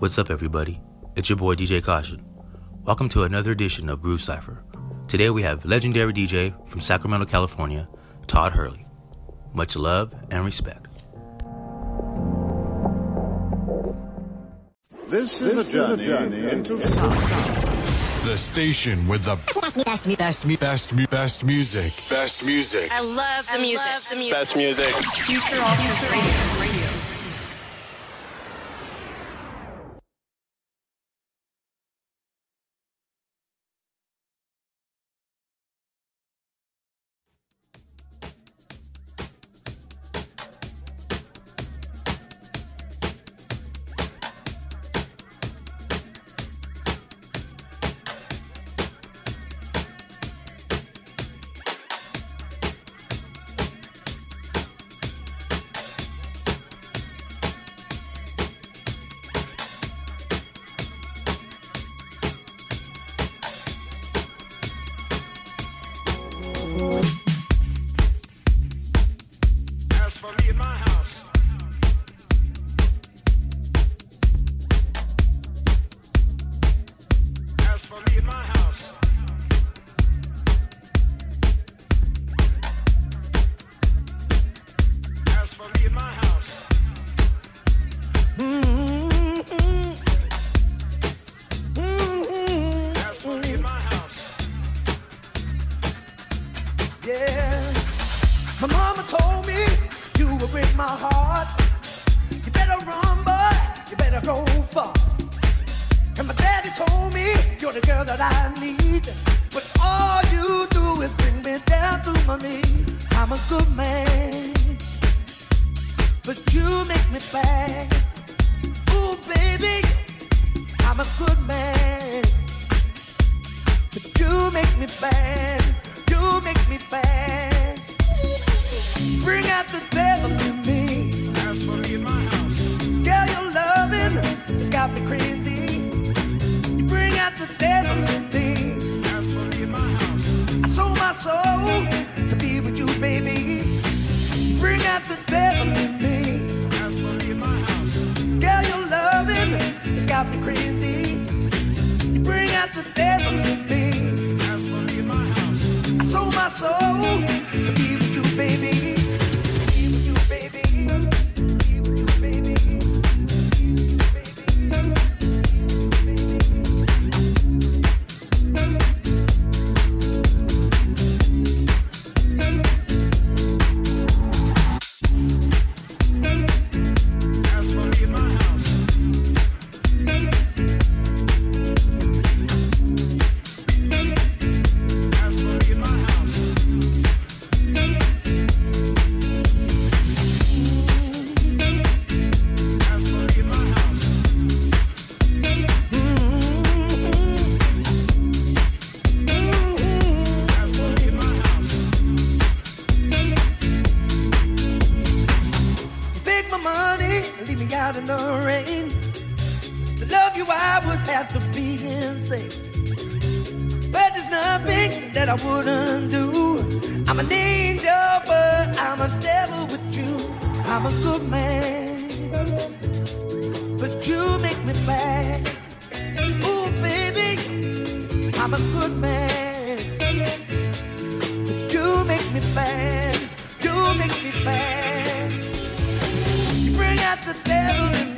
What's up, everybody? It's your boy DJ Caution. Welcome to another edition of Groove Cypher. Today we have legendary DJ from Sacramento, California, Todd Hurley. Much love and respect. This is, this a, journey is a journey into sound. The station with the best, best, best, best, best music. Best music. I love the I music. Love the music. Best music. Future Future Radio. good man, but you make me bad. Ooh, baby, I'm a good man, but you make me bad. You make me bad. Bring out the devil in me. Girl, your loving has got me crazy. Bring out the devil in me. I sold my soul baby. Bring out the devil in me. Girl, your loving has got me crazy. Bring out the devil in me. I'm a good man. But you make me bad. You make me bad. You bring out the devil in me.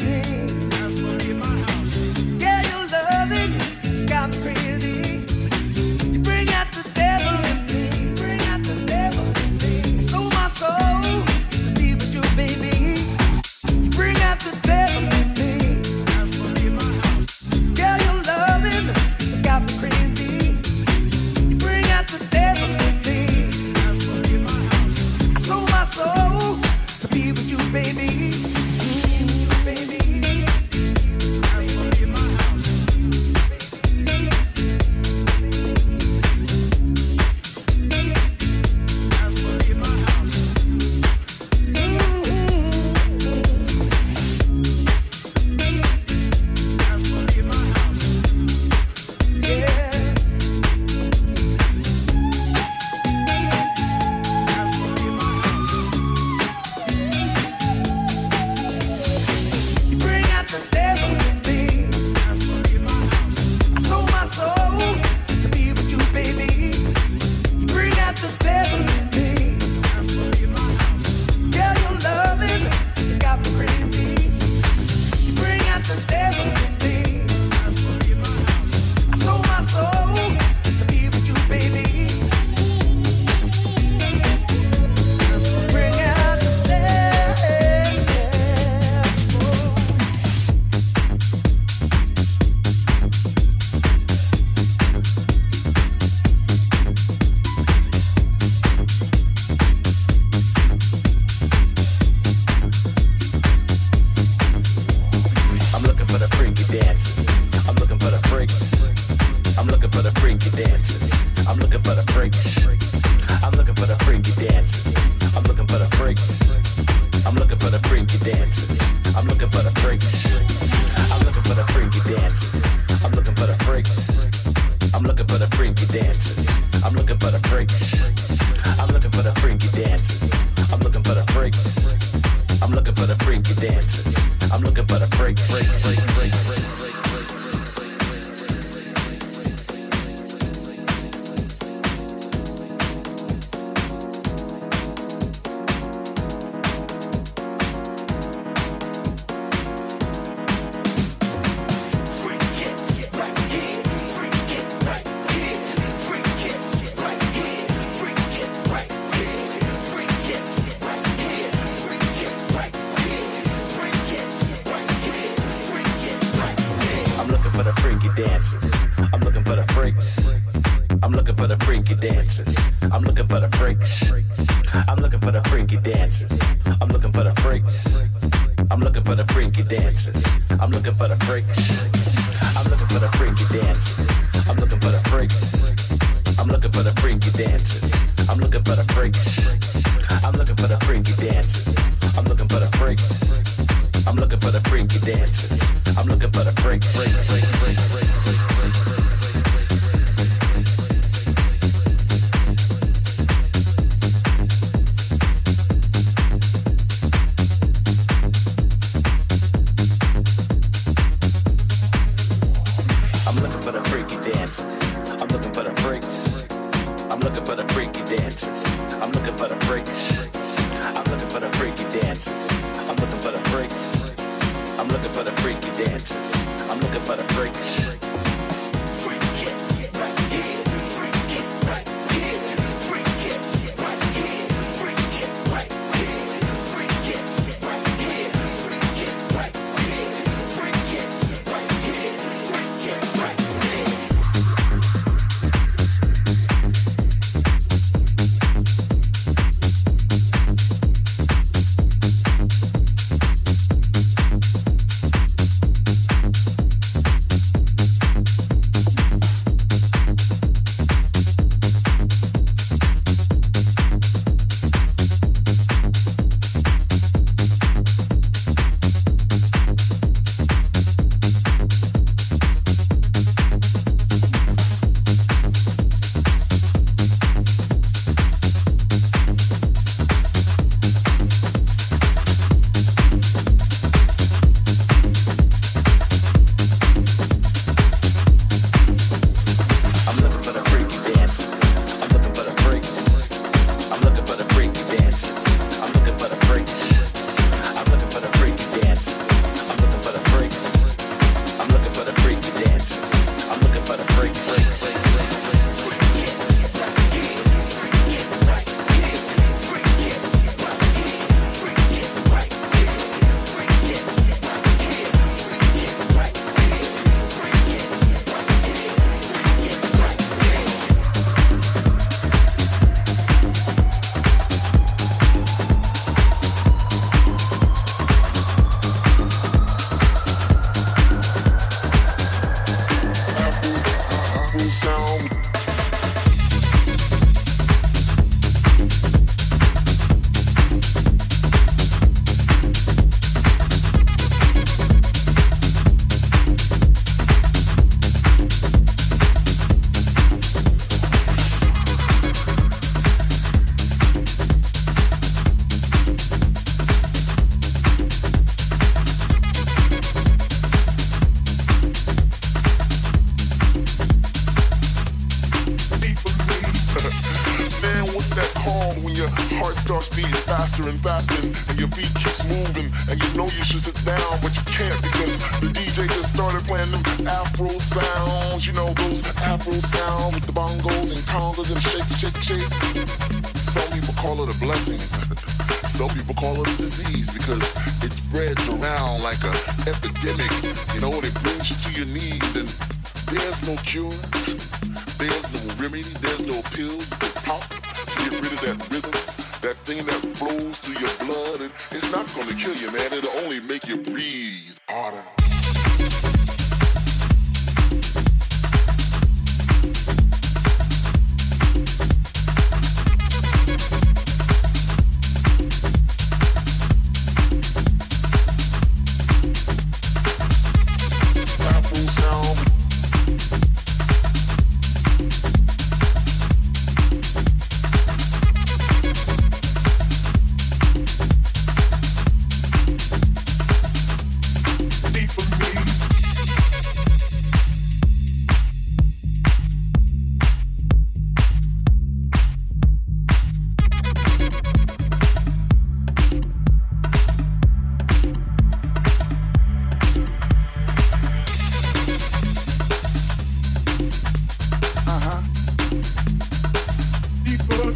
I'm looking for the freaks. I'm looking for the freaky dancers. I'm looking for the freaks. I'm looking for the freaky dancers. I'm looking for the freaks. I'm looking for the freaky dancers. I'm looking for the freaks. I'm looking for the freaky dancers. I'm looking for the freaks. I'm looking for the freaky dancers. I'm looking for the freaks. I'm looking for the freaky dancers. I'm looking for the freaks. I'm looking for the freaky dancers. I'm looking for the freak, freak, freak, freak, freak, freak.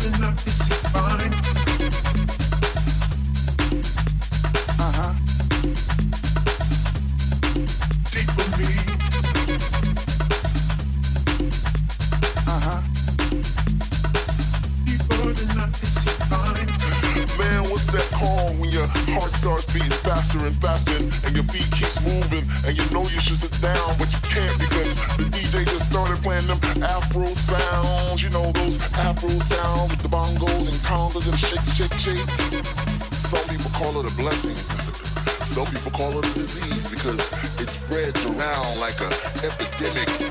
And I can see. with the bongos and congas and shake, shake, shake. Some people call it a blessing. Some people call it a disease because it spreads around like an epidemic.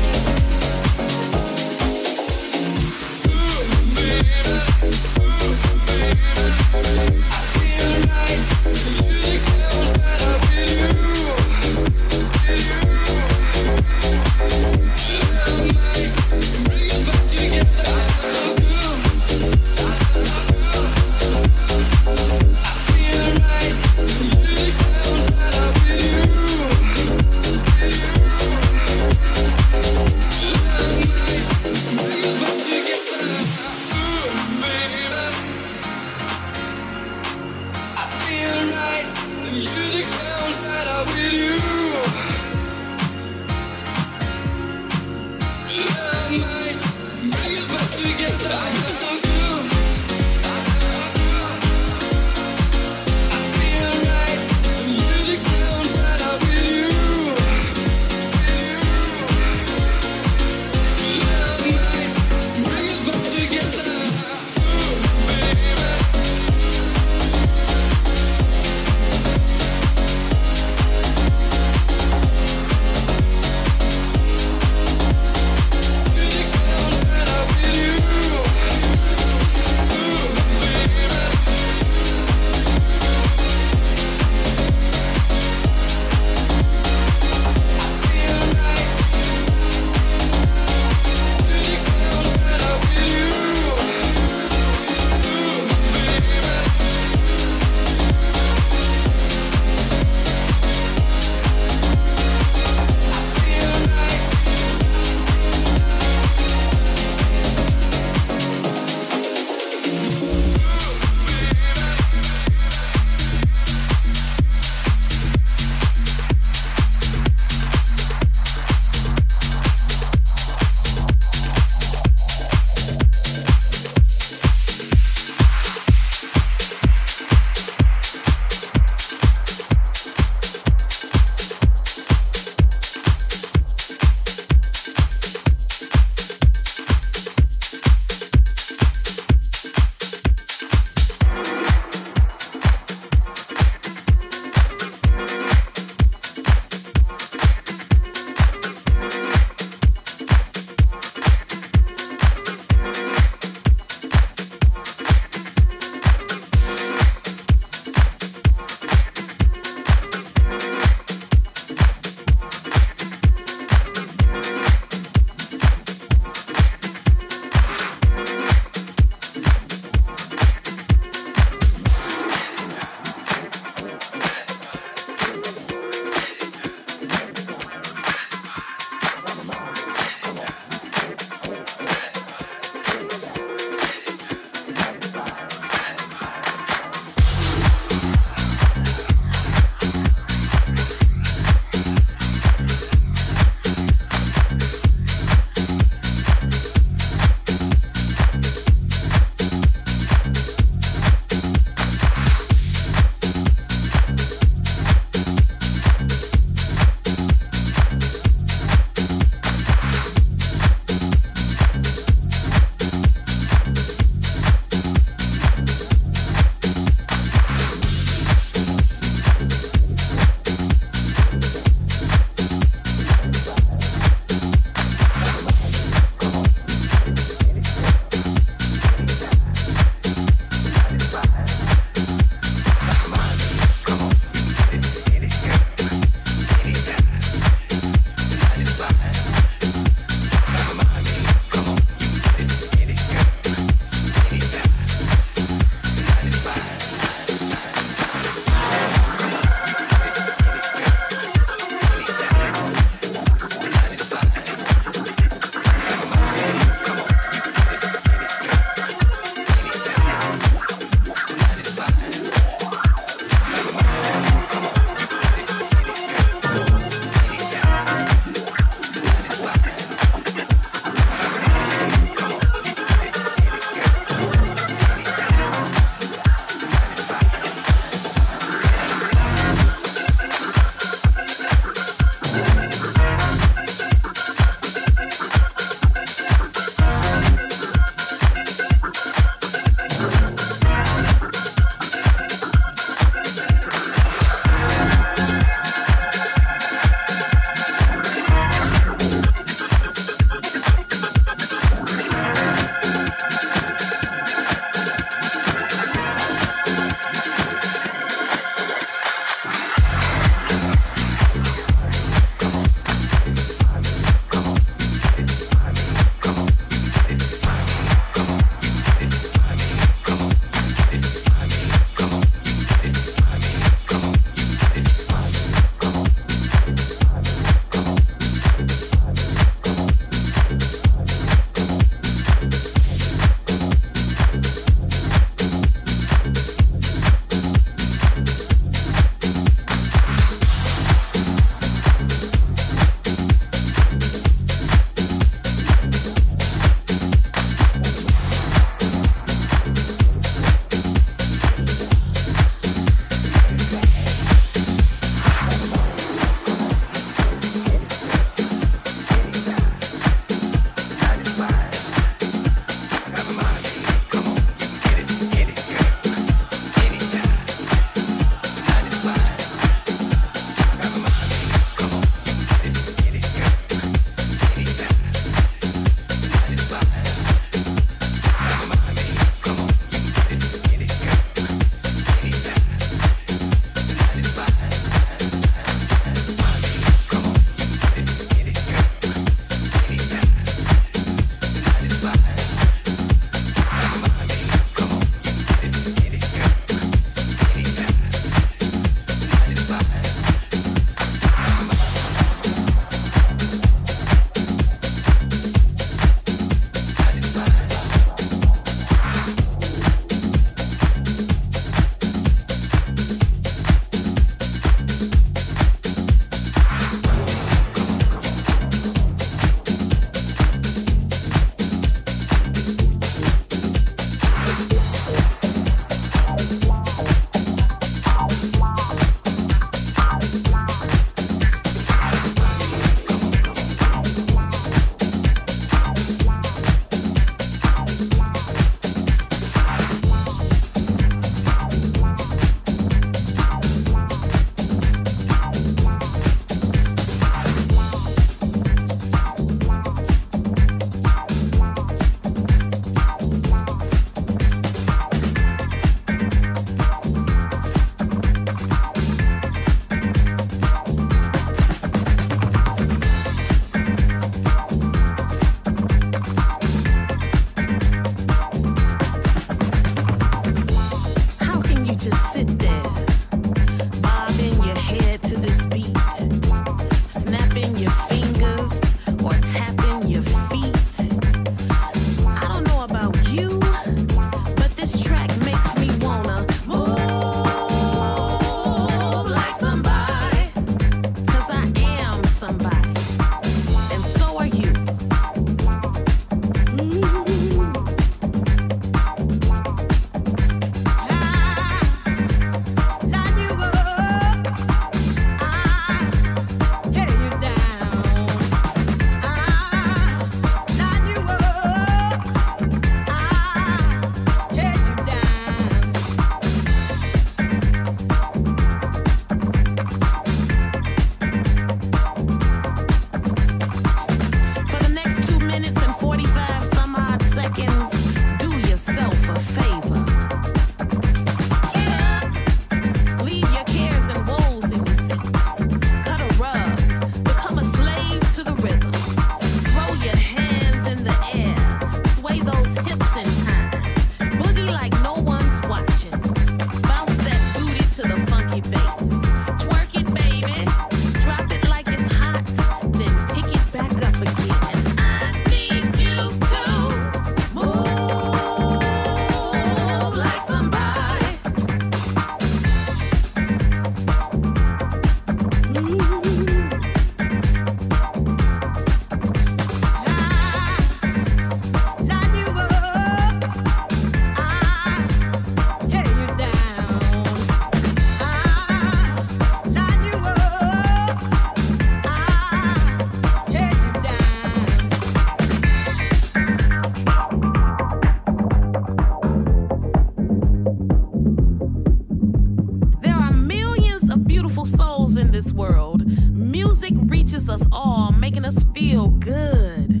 making us feel good.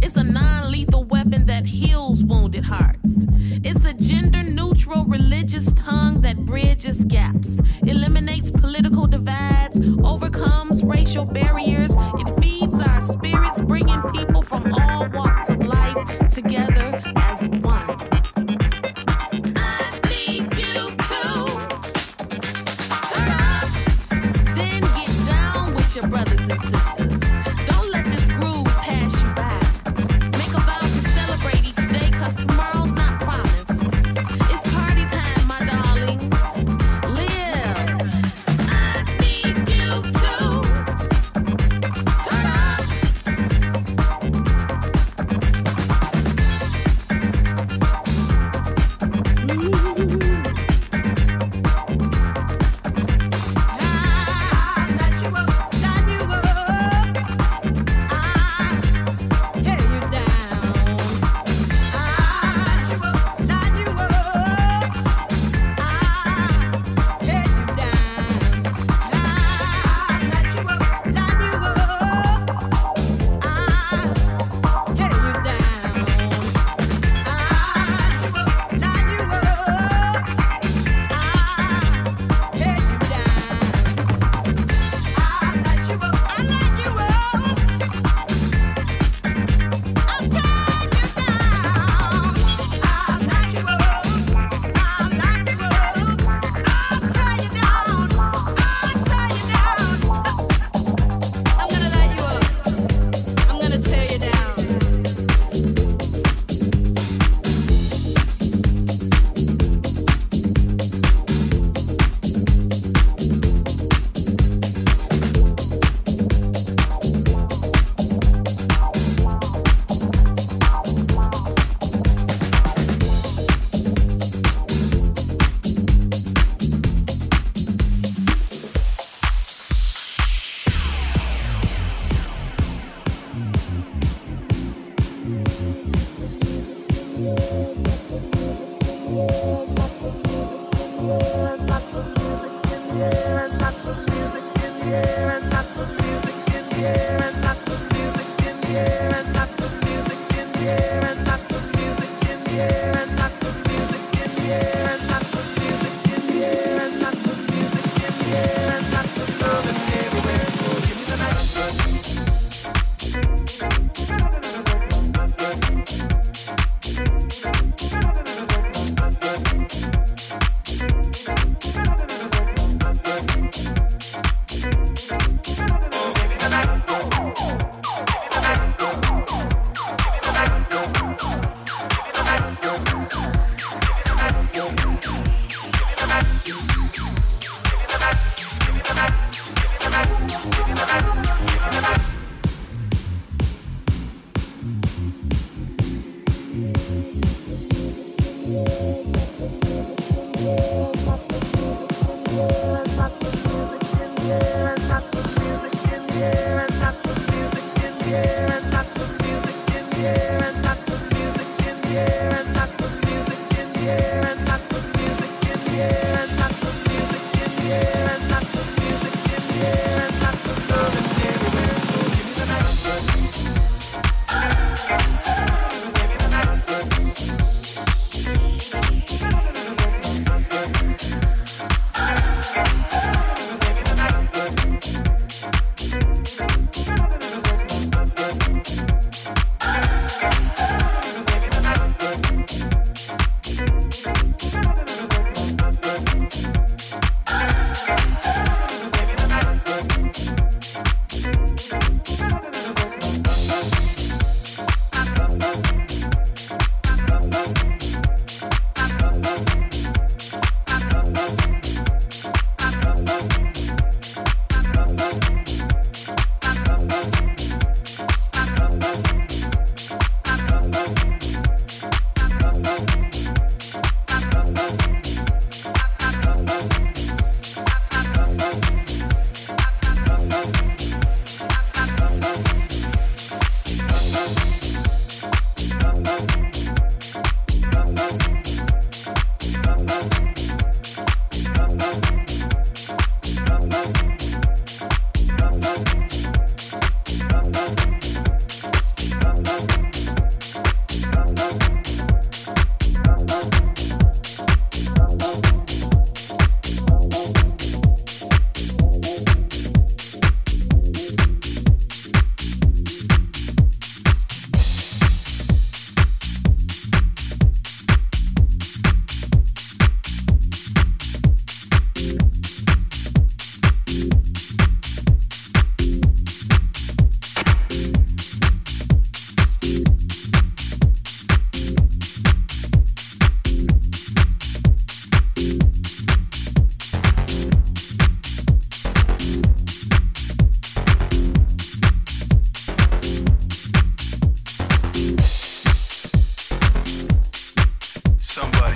It's a non lethal weapon that heals wounded hearts. It's a gender neutral religious tongue that bridges gaps, eliminates political divides, overcomes racial barriers. It feeds our spirits, bringing people from all walks of life together somebody.